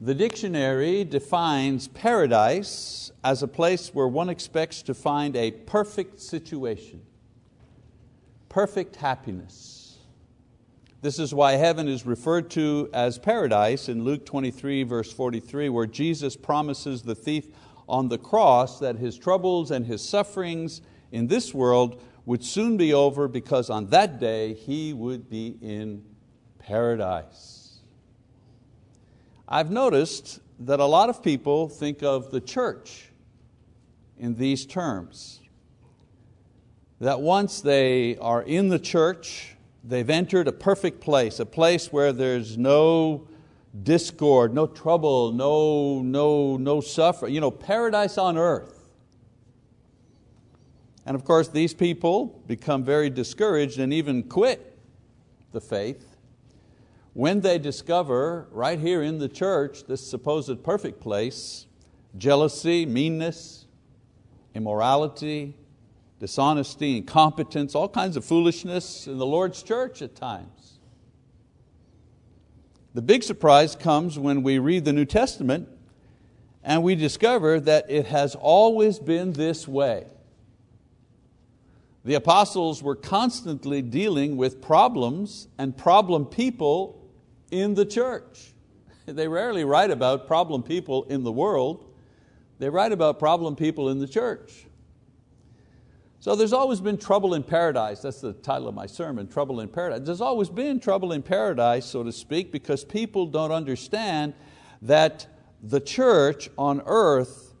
The dictionary defines paradise as a place where one expects to find a perfect situation, perfect happiness. This is why heaven is referred to as paradise in Luke 23, verse 43, where Jesus promises the thief on the cross that his troubles and his sufferings in this world would soon be over because on that day he would be in paradise. I've noticed that a lot of people think of the church in these terms. That once they are in the church, they've entered a perfect place, a place where there's no discord, no trouble, no, no, no suffering, you know, paradise on earth. And of course, these people become very discouraged and even quit the faith when they discover right here in the church this supposed perfect place jealousy, meanness, immorality, dishonesty, incompetence, all kinds of foolishness in the Lord's church at times. The big surprise comes when we read the New Testament and we discover that it has always been this way. The apostles were constantly dealing with problems and problem people in the church. They rarely write about problem people in the world, they write about problem people in the church. So there's always been trouble in paradise. That's the title of my sermon, Trouble in Paradise. There's always been trouble in paradise, so to speak, because people don't understand that the church on earth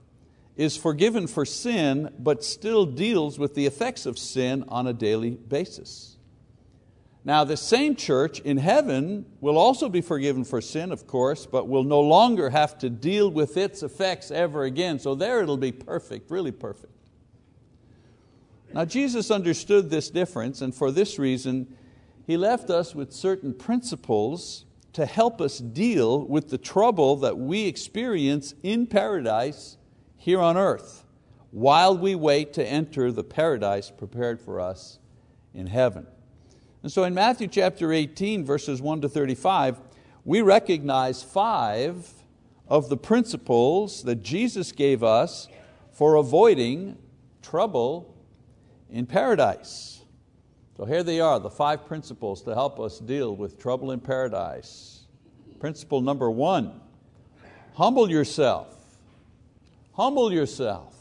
is forgiven for sin, but still deals with the effects of sin on a daily basis. Now, the same church in heaven will also be forgiven for sin, of course, but will no longer have to deal with its effects ever again. So there it'll be perfect, really perfect. Now, Jesus understood this difference, and for this reason, He left us with certain principles to help us deal with the trouble that we experience in paradise here on earth while we wait to enter the paradise prepared for us in heaven. And so in Matthew chapter 18, verses 1 to 35, we recognize five of the principles that Jesus gave us for avoiding trouble in paradise. So here they are, the five principles to help us deal with trouble in paradise. Principle number one, humble yourself. Humble yourself.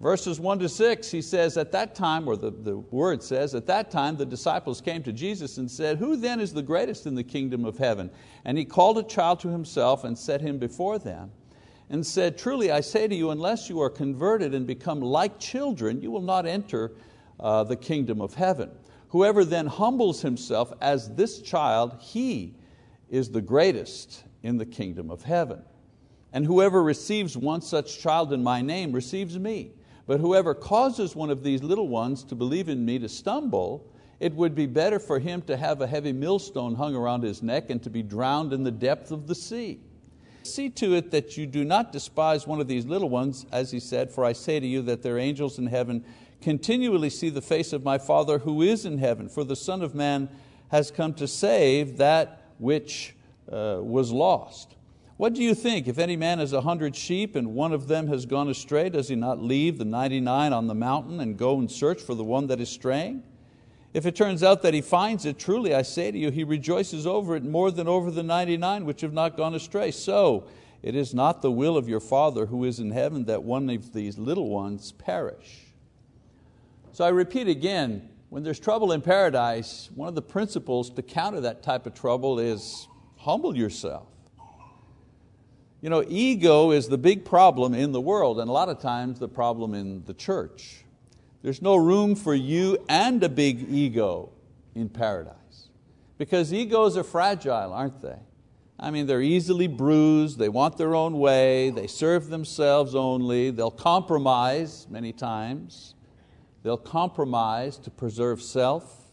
Verses 1 to 6, he says, At that time, or the, the word says, At that time the disciples came to Jesus and said, Who then is the greatest in the kingdom of heaven? And he called a child to himself and set him before them and said, Truly I say to you, unless you are converted and become like children, you will not enter uh, the kingdom of heaven. Whoever then humbles himself as this child, he is the greatest in the kingdom of heaven. And whoever receives one such child in my name receives me. But whoever causes one of these little ones to believe in me to stumble, it would be better for him to have a heavy millstone hung around his neck and to be drowned in the depth of the sea. See to it that you do not despise one of these little ones, as he said, for I say to you that their angels in heaven continually see the face of my Father who is in heaven. For the Son of Man has come to save that which uh, was lost. What do you think? If any man has a hundred sheep and one of them has gone astray, does he not leave the 99 on the mountain and go and search for the one that is straying? If it turns out that he finds it, truly I say to you, he rejoices over it more than over the 99 which have not gone astray. So it is not the will of your Father who is in heaven that one of these little ones perish. So I repeat again, when there's trouble in paradise, one of the principles to counter that type of trouble is humble yourself. You know, ego is the big problem in the world, and a lot of times the problem in the church. There's no room for you and a big ego in paradise. Because egos are fragile, aren't they? I mean, they're easily bruised, they want their own way, they serve themselves only, they'll compromise many times. They'll compromise to preserve self.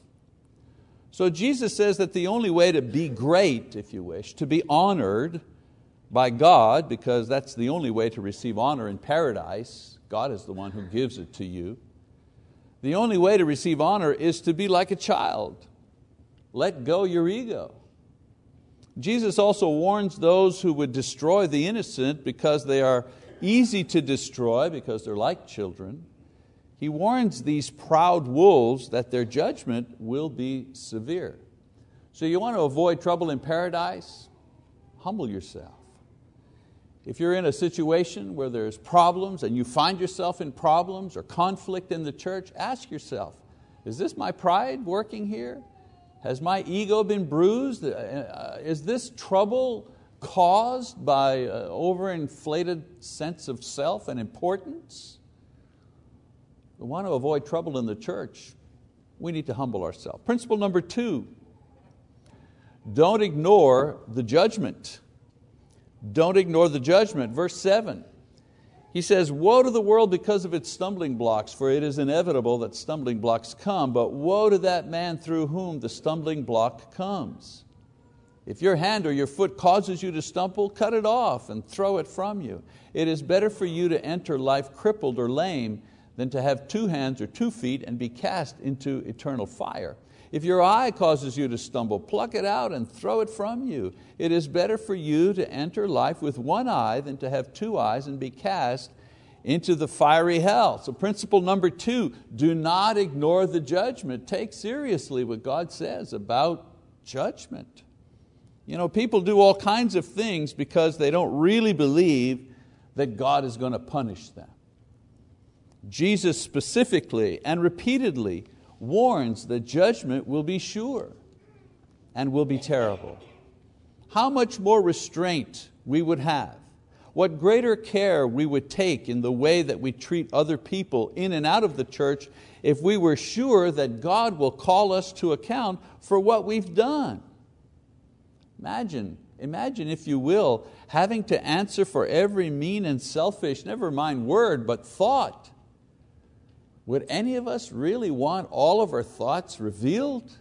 So Jesus says that the only way to be great, if you wish, to be honored, by God, because that's the only way to receive honor in paradise. God is the one who gives it to you. The only way to receive honor is to be like a child. Let go your ego. Jesus also warns those who would destroy the innocent because they are easy to destroy because they're like children. He warns these proud wolves that their judgment will be severe. So you want to avoid trouble in paradise? Humble yourself. If you're in a situation where there's problems and you find yourself in problems or conflict in the church, ask yourself, is this my pride working here? Has my ego been bruised? Uh, is this trouble caused by an overinflated sense of self and importance? We want to avoid trouble in the church. We need to humble ourselves. Principle number two, don't ignore the judgment. Don't ignore the judgment. Verse seven, he says, woe to the world because of its stumbling blocks, for it is inevitable that stumbling blocks come, but woe to that man through whom the stumbling block comes. If your hand or your foot causes you to stumble, cut it off and throw it from you. It is better for you to enter life crippled or lame than to have two hands or two feet and be cast into eternal fire. If your eye causes you to stumble, pluck it out and throw it from you. It is better for you to enter life with one eye than to have two eyes and be cast into the fiery hell. So principle number two, do not ignore the judgment. Take seriously what God says about judgment. You know, people do all kinds of things because they don't really believe that God is going to punish them. Jesus specifically and repeatedly warns that judgment will be sure and will be terrible. How much more restraint we would have, what greater care we would take in the way that we treat other people in and out of the church if we were sure that God will call us to account for what we've done. Imagine, imagine if you will, having to answer for every mean and selfish, never mind word, but thought would any of us really want all of our thoughts revealed?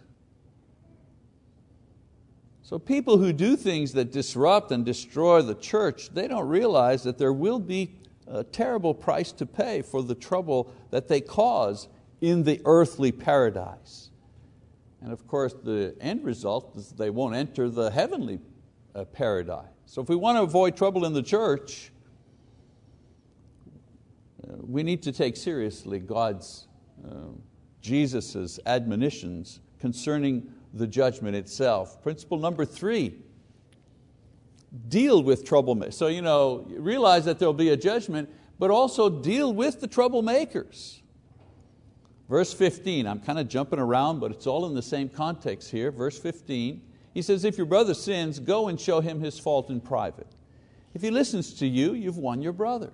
So people who do things that disrupt and destroy the church, they don't realize that there will be a terrible price to pay for the trouble that they cause in the earthly paradise. And of course, the end result is they won't enter the heavenly uh, paradise. So if we want to avoid trouble in the church, we need to take seriously God's, uh, Jesus' admonitions concerning the judgment itself. Principle number three, deal with troublemakers. So you know, realize that there'll be a judgment, but also deal with the troublemakers. Verse 15, I'm kind of jumping around, but it's all in the same context here. Verse 15, he says, if your brother sins, go and show him his fault in private. If he listens to you, you've won your brother.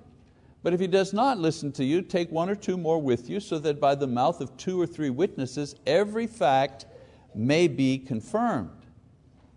But if he does not listen to you, take one or two more with you, so that by the mouth of two or three witnesses every fact may be confirmed.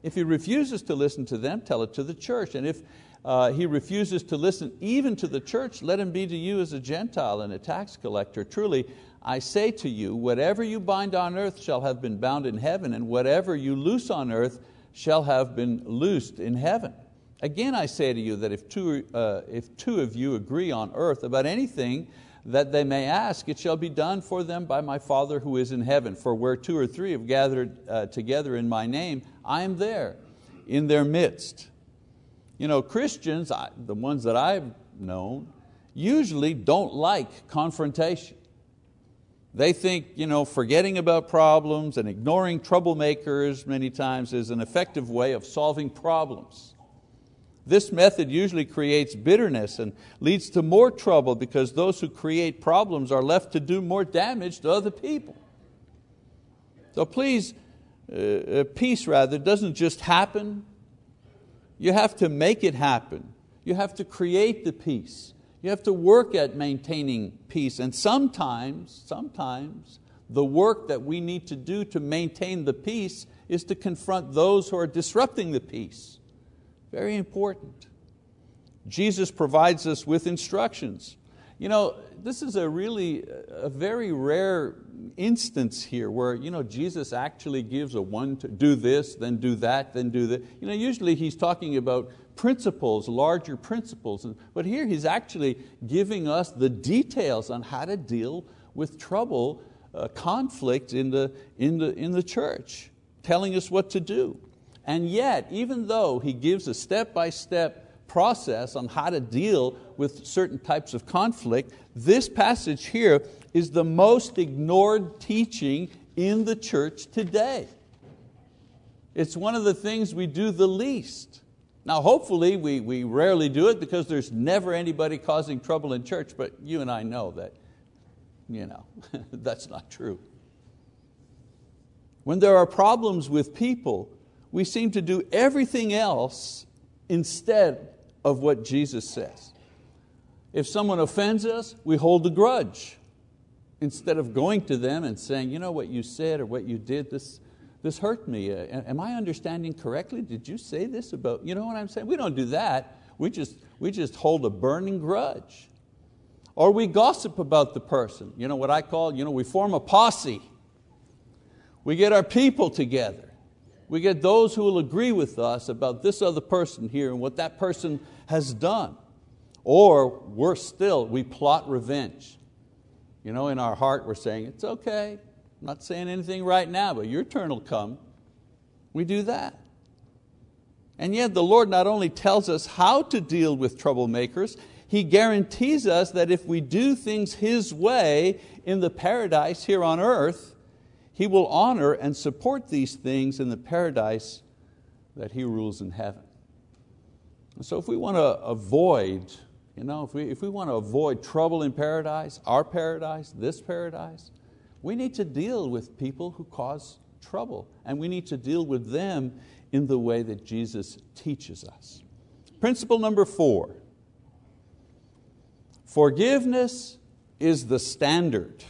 If he refuses to listen to them, tell it to the church. And if uh, he refuses to listen even to the church, let him be to you as a Gentile and a tax collector. Truly, I say to you, whatever you bind on earth shall have been bound in heaven, and whatever you loose on earth shall have been loosed in heaven. Again, I say to you that if two, uh, if two of you agree on earth about anything that they may ask, it shall be done for them by my Father who is in heaven. For where two or three have gathered uh, together in my name, I am there in their midst. You know, Christians, I, the ones that I've known, usually don't like confrontation. They think you know, forgetting about problems and ignoring troublemakers many times is an effective way of solving problems. This method usually creates bitterness and leads to more trouble because those who create problems are left to do more damage to other people. So please, uh, uh, peace rather doesn't just happen. You have to make it happen. You have to create the peace. You have to work at maintaining peace. And sometimes, sometimes, the work that we need to do to maintain the peace is to confront those who are disrupting the peace. Very important. Jesus provides us with instructions. You know, this is a really, a very rare instance here where you know, Jesus actually gives a one to do this, then do that, then do that. You know, usually he's talking about principles, larger principles, but here he's actually giving us the details on how to deal with trouble, uh, conflict in the, in, the, in the church, telling us what to do. And yet, even though He gives a step by step process on how to deal with certain types of conflict, this passage here is the most ignored teaching in the church today. It's one of the things we do the least. Now, hopefully, we, we rarely do it because there's never anybody causing trouble in church, but you and I know that you know, that's not true. When there are problems with people, we seem to do everything else instead of what Jesus says. If someone offends us, we hold a grudge instead of going to them and saying, you know what you said or what you did, this, this hurt me. Uh, am I understanding correctly? Did you say this about, you know what I'm saying? We don't do that. We just, we just hold a burning grudge. Or we gossip about the person. You know what I call, you know, we form a posse. We get our people together. We get those who will agree with us about this other person here and what that person has done. Or worse still, we plot revenge. You know, in our heart we're saying, it's okay, I'm not saying anything right now, but your turn will come. We do that. And yet the Lord not only tells us how to deal with troublemakers, He guarantees us that if we do things His way in the paradise here on earth, he will honor and support these things in the paradise that He rules in heaven. And so if we want to avoid, you know, if we, if we want to avoid trouble in paradise, our paradise, this paradise, we need to deal with people who cause trouble and we need to deal with them in the way that Jesus teaches us. Principle number four, forgiveness is the standard.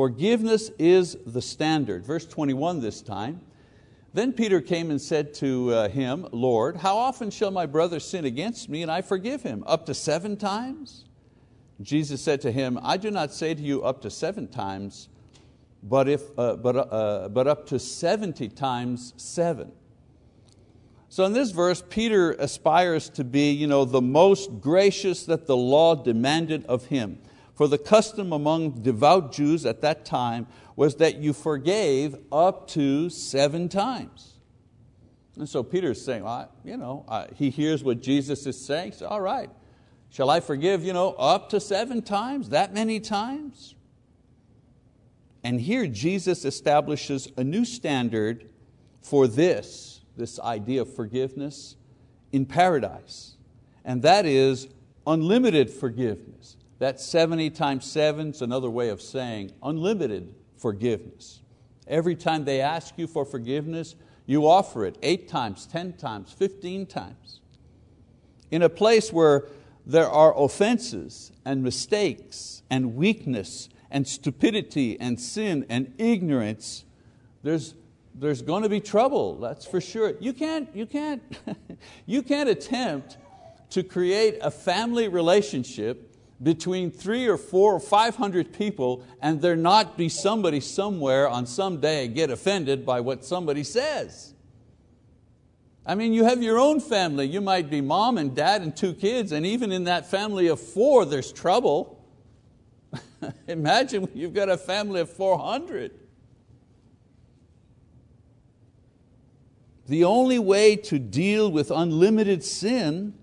Forgiveness is the standard. Verse 21 this time. Then Peter came and said to uh, him, Lord, how often shall my brother sin against me and I forgive him? Up to seven times? Jesus said to him, I do not say to you up to seven times, but, if, uh, but, uh, but up to 70 times seven. So in this verse, Peter aspires to be you know, the most gracious that the law demanded of him. For the custom among devout Jews at that time was that you forgave up to seven times. And so Peter's saying, well, you know, uh, he hears what Jesus is saying, so all right, shall I forgive you know, up to seven times, that many times? And here Jesus establishes a new standard for this, this idea of forgiveness in paradise. And that is unlimited forgiveness. That 70 times 7 is another way of saying unlimited forgiveness. Every time they ask you for forgiveness, you offer it eight times, 10 times, 15 times. In a place where there are offenses and mistakes and weakness and stupidity and sin and ignorance, there's, there's going to be trouble, that's for sure. You can't, you, can't, you can't attempt to create a family relationship between three or four or five hundred people and there not be somebody somewhere on some day get offended by what somebody says. I mean, you have your own family. You might be mom and dad and two kids, and even in that family of four, there's trouble. Imagine you've got a family of 400. The only way to deal with unlimited sin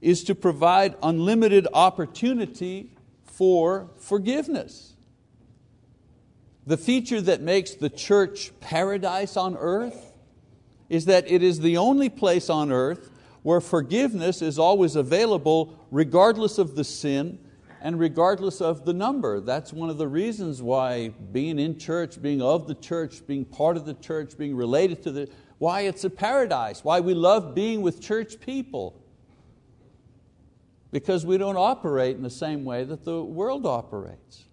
is to provide unlimited opportunity for forgiveness. The feature that makes the church paradise on earth is that it is the only place on earth where forgiveness is always available regardless of the sin and regardless of the number. That's one of the reasons why being in church, being of the church, being part of the church, being related to the, why it's a paradise, why we love being with church people because we don't operate in the same way that the world operates.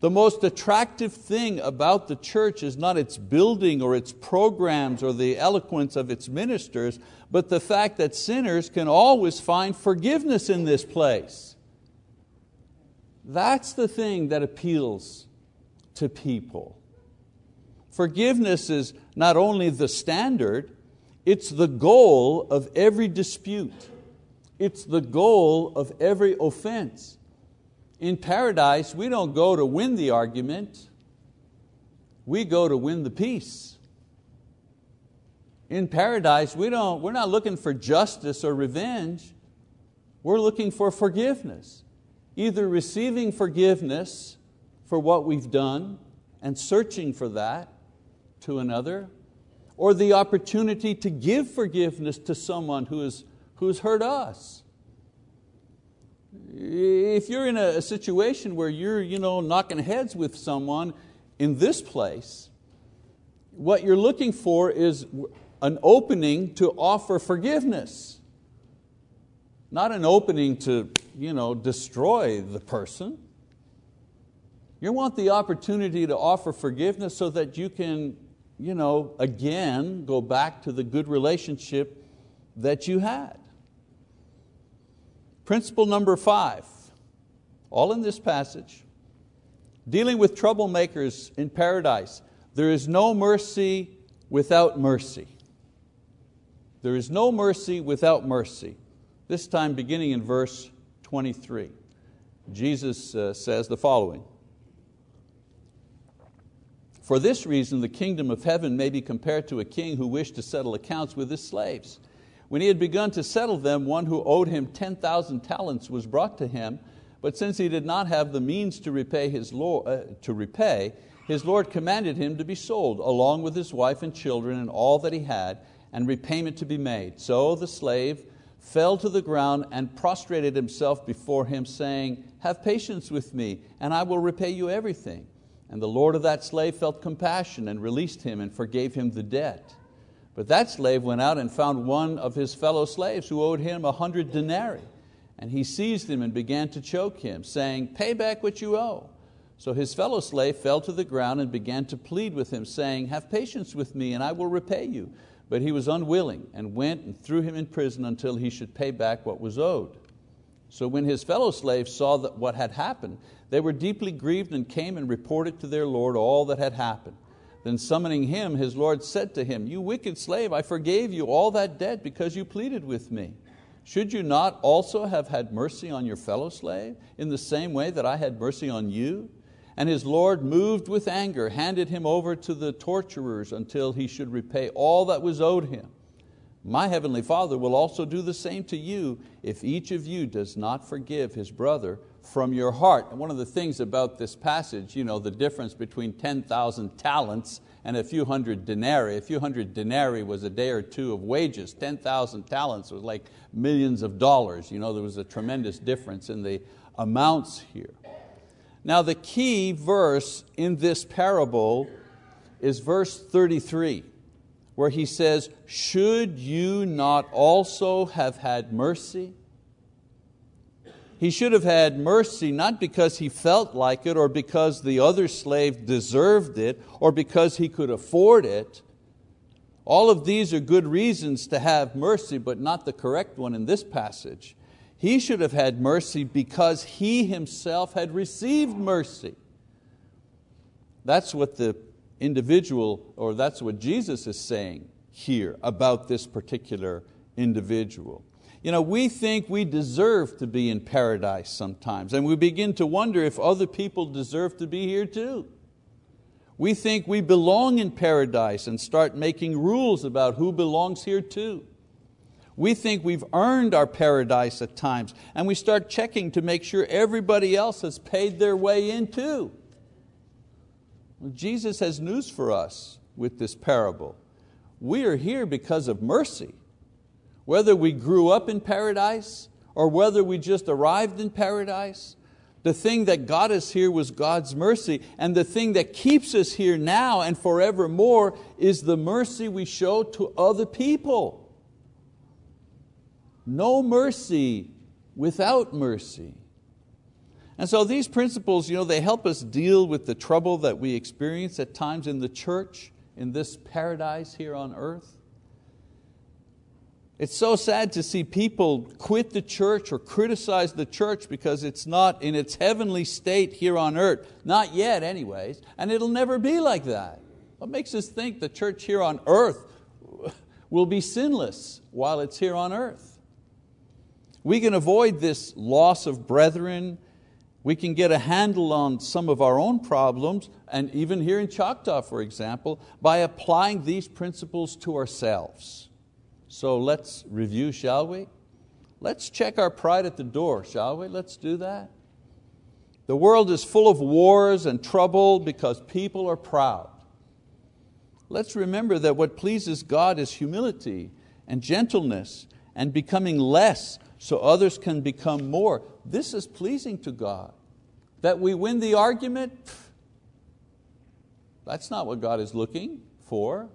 The most attractive thing about the church is not its building or its programs or the eloquence of its ministers, but the fact that sinners can always find forgiveness in this place. That's the thing that appeals to people. Forgiveness is not only the standard, it's the goal of every dispute. It's the goal of every offense. In paradise, we don't go to win the argument, we go to win the peace. in paradise, we don't, we're not looking for justice or revenge. We're looking for forgiveness. Either receiving forgiveness for what we've done and searching for that to another, or the opportunity to give forgiveness to someone who, is, who has hurt us. If you're in a, situation where you're you know, knocking heads with someone in this place, what you're looking for is an opening to offer forgiveness, not an opening to you know, destroy the person. You want the opportunity to offer forgiveness so that you can you know, again go back to the good relationship that you had. Principle number five, all in this passage, dealing with troublemakers in paradise. There is no mercy without mercy. There is no mercy without mercy. This time beginning in verse 23. Jesus uh, says the following For this reason, the kingdom of heaven may be compared to a king who wished to settle accounts with his slaves. When he had begun to settle them, one who owed him 10,000 talents was brought to him, but since he did not have the means to repay, his Lord, uh, to repay, his Lord commanded him to be sold, along with his wife and children and all that he had, and repayment to be made. So the slave fell to the ground and prostrated himself before him, saying, Have patience with me, and I will repay you everything. And the Lord of that slave felt compassion and released him and forgave him the debt. But that slave went out and found one of his fellow slaves who owed him a hundred denarii. And he seized him and began to choke him, saying, Pay back what you owe. So his fellow slave fell to the ground and began to plead with him, saying, Have patience with me, and I will repay you. But he was unwilling, and went and threw him in prison until he should pay back what was owed. So when his fellow slaves saw that what had happened, they were deeply grieved and came and reported to their Lord all that had happened. Then summoning him, his Lord said to him, You wicked slave, I forgave you all that debt because you pleaded with me. Should you not also have had mercy on your fellow slave in the same way that I had mercy on you? And his Lord, moved with anger, handed him over to the torturers until he should repay all that was owed him. My heavenly Father will also do the same to you if each of you does not forgive his brother from your heart. And one of the things about this passage, you know, the difference between 10,000 talents and a few hundred denarii. A few hundred denarii was a day or two of wages. 10,000 talents was like millions of dollars. You know, there was a tremendous difference in the amounts here. Now the key verse in this parable is verse 33 where he says, should you not also have had mercy? He should have had mercy not because he felt like it or because the other slave deserved it or because he could afford it. All of these are good reasons to have mercy, but not the correct one in this passage. He should have had mercy because he himself had received mercy. That's what the individual, or that's what Jesus is saying here about this particular individual. You know, we think we deserve to be in paradise sometimes, and we begin to wonder if other people deserve to be here too. We think we belong in paradise and start making rules about who belongs here too. We think we've earned our paradise at times, and we start checking to make sure everybody else has paid their way in too. Well, Jesus has news for us with this parable. We are here because of mercy whether we grew up in paradise or whether we just arrived in paradise, the thing that got us here was God's mercy, and the thing that keeps us here now and forevermore is the mercy we show to other people. No mercy without mercy. And so these principles, you know, they help us deal with the trouble that we experience at times in the church, in this paradise here on earth. It's so sad to see people quit the church or criticize the church because it's not in its heavenly state here on earth. Not yet, anyways, and it'll never be like that. What makes us think the church here on earth will be sinless while it's here on earth? We can avoid this loss of brethren We can get a handle on some of our own problems, and even here in Choctaw, for example, by applying these principles to ourselves. So let's review, shall we? Let's check our pride at the door, shall we? Let's do that. The world is full of wars and trouble because people are proud. Let's remember that what pleases God is humility and gentleness and becoming less so others can become more. This is pleasing to God. That we win the argument, that's not what God is looking for.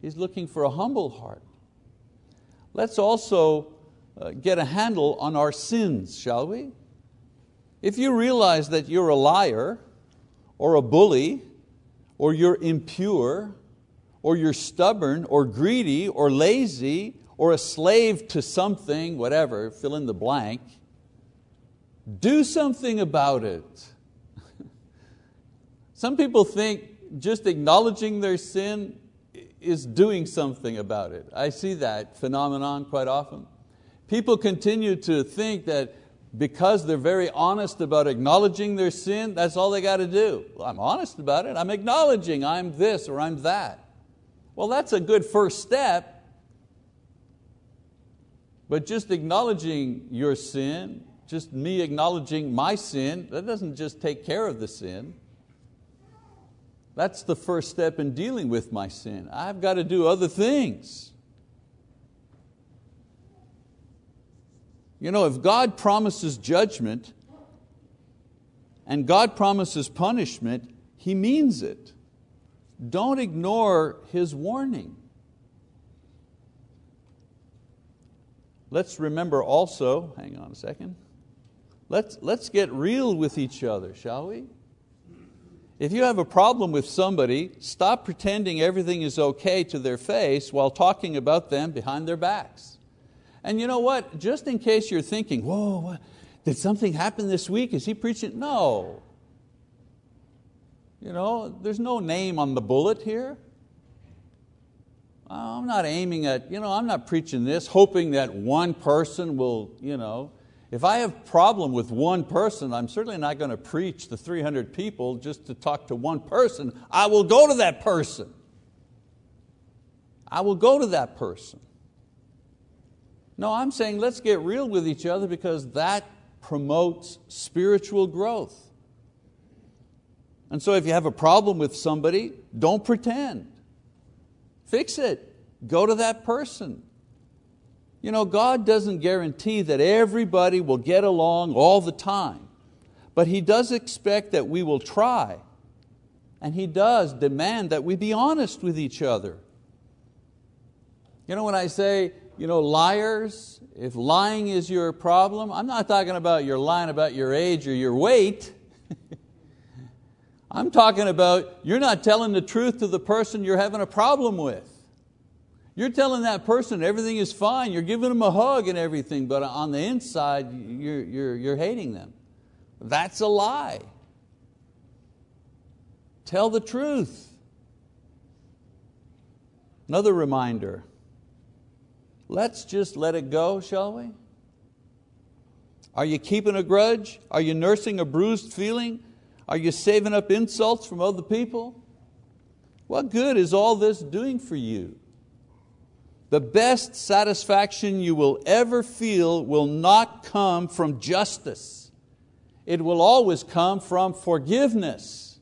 He's looking for a humble heart. Let's also uh, get a handle on our sins, shall we? If you realize that you're a liar, or a bully, or you're impure, or you're stubborn, or greedy, or lazy, or a slave to something, whatever, fill in the blank, do something about it. Some people think just acknowledging their sin is doing something about it. I see that phenomenon quite often. People continue to think that because they're very honest about acknowledging their sin, that's all they got to do. Well, I'm honest about it. I'm acknowledging I'm this or I'm that. Well, that's a good first step, but just acknowledging your sin, just me acknowledging my sin, that doesn't just take care of the sin. That's the first step in dealing with my sin. I've got to do other things. You know, if God promises judgment and God promises punishment, He means it. Don't ignore His warning. Let's remember also, hang on a second, let's, let's get real with each other, shall we? If you have a problem with somebody, stop pretending everything is okay to their face while talking about them behind their backs. And you know what? Just in case you're thinking, whoa, what? did something happen this week? Is he preaching? No. You know, there's no name on the bullet here. I'm not aiming at, you know, I'm not preaching this hoping that one person will, you know, if I have a problem with one person, I'm certainly not going to preach to 300 people just to talk to one person. I will go to that person. I will go to that person. No, I'm saying let's get real with each other because that promotes spiritual growth. And so if you have a problem with somebody, don't pretend. Fix it. Go to that person. You know, God doesn't guarantee that everybody will get along all the time, but He does expect that we will try, and He does demand that we be honest with each other. You know, when I say, you know, liars, if lying is your problem, I'm not talking about you're lying about your age or your weight. I'm talking about you're not telling the truth to the person you're having a problem with. You're telling that person everything is fine, you're giving them a hug and everything, but on the inside, you're, you're, you're hating them. That's a lie. Tell the truth. Another reminder let's just let it go, shall we? Are you keeping a grudge? Are you nursing a bruised feeling? Are you saving up insults from other people? What good is all this doing for you? The best satisfaction you will ever feel will not come from justice. It will always come from forgiveness.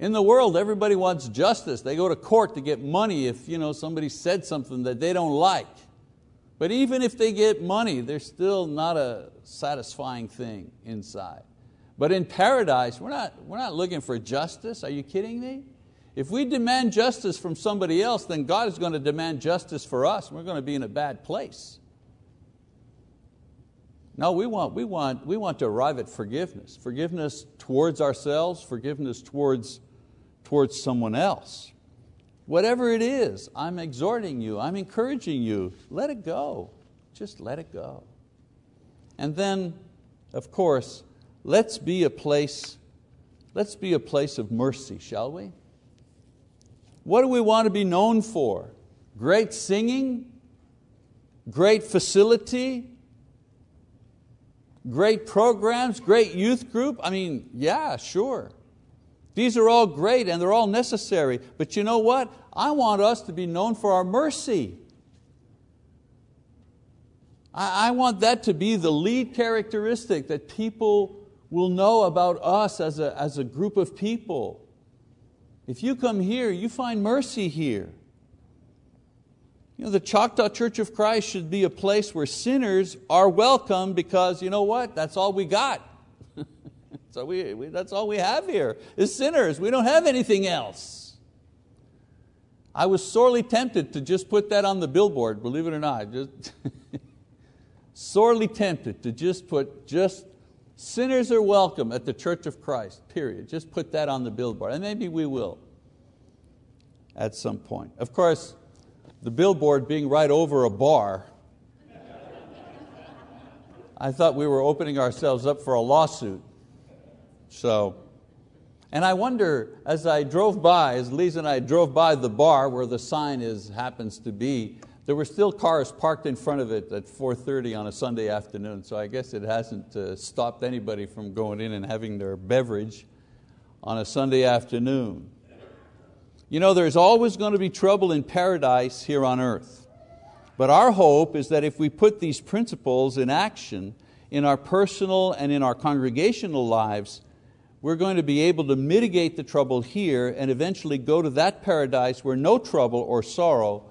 In the world, everybody wants justice. They go to court to get money if you know, somebody said something that they don't like. But even if they get money, they're still not a satisfying thing inside. But in paradise, we're not, we're not looking for justice. Are you kidding me? If we demand justice from somebody else, then God is going to demand justice for us. We're going to be in a bad place. No, we want, we, want, we want to arrive at forgiveness. Forgiveness towards ourselves, forgiveness towards, towards someone else. Whatever it is, I'm exhorting you, I'm encouraging you, let it go. Just let it go. And then, of course, let's be a place, let's be a place of mercy, shall we? What do we want to be known for? Great singing? Great facility? great programs, great youth group. I mean, yeah, sure. These are all great and they're all necessary. But you know what? I want us to be known for our mercy. I, want that to be the lead characteristic that people will know about us as a, as a group of people. If you come here, you find mercy here. You know, the Choctaw Church of Christ should be a place where sinners are welcome because you know what? That's all we got. so we, we, that's all we have here is sinners. We don't have anything else. I was sorely tempted to just put that on the billboard, believe it or not. Just sorely tempted to just put just sinners are welcome at the Church of Christ, period. Just put that on the billboard, and maybe we will at some point. Of course, the billboard being right over a bar, I thought we were opening ourselves up for a lawsuit. So, and I wonder, as I drove by, as Lisa and I drove by the bar where the sign is, happens to be, there were still cars parked in front of it at 4.30 on a Sunday afternoon, so I guess it hasn't uh, stopped anybody from going in and having their beverage on a Sunday afternoon. You know, there's always going to be trouble in paradise here on earth. But our hope is that if we put these principles in action in our personal and in our congregational lives, we're going to be able to mitigate the trouble here and eventually go to that paradise where no trouble or sorrow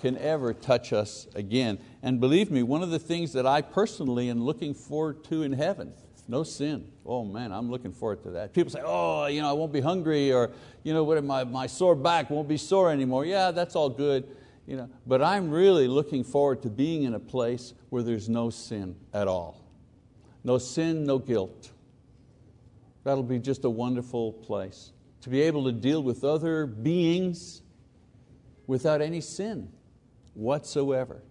can ever touch us again. And believe me, one of the things that I personally am looking forward to in heaven, no sin. Oh man, I'm looking forward to that. People say, oh, you know, I won't be hungry or you know, what, my, my sore back won't be sore anymore. Yeah, that's all good. You know, but I'm really looking forward to being in a place where there's no sin at all. No sin, no guilt. That'll be just a wonderful place. To be able to deal with other beings without any sin whatsoever.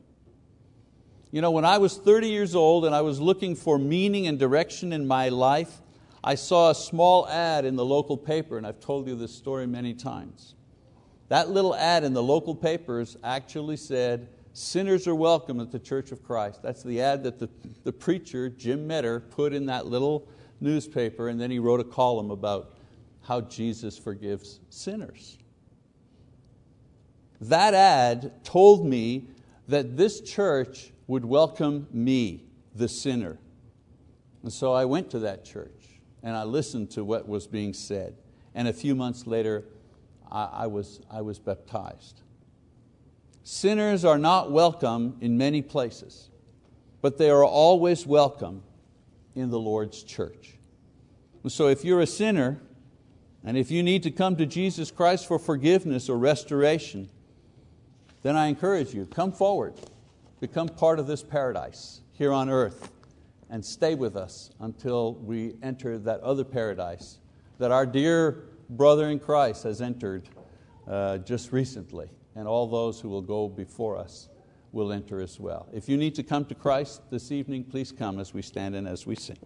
You know, when I was 30 years old and I was looking for meaning and direction in my life, I saw a small ad in the local paper, and I've told you this story many times. That little ad in the local papers actually said, Sinners are welcome at the Church of Christ. That's the ad that the, the preacher, Jim Metter, put in that little newspaper, and then he wrote a column about how Jesus forgives sinners. That ad told me that this church would welcome me, the sinner. And so I went to that church and I listened to what was being said. And a few months later, I, I was, I was baptized. Sinners are not welcome in many places, but they are always welcome in the Lord's church. And so if you're a sinner, and if you need to come to Jesus Christ for forgiveness or restoration, then I encourage you, come forward, become part of this paradise here on earth, and stay with us until we enter that other paradise that our dear brother in Christ has entered uh, just recently, and all those who will go before us will enter as well. If you need to come to Christ this evening, please come as we stand and as we sing.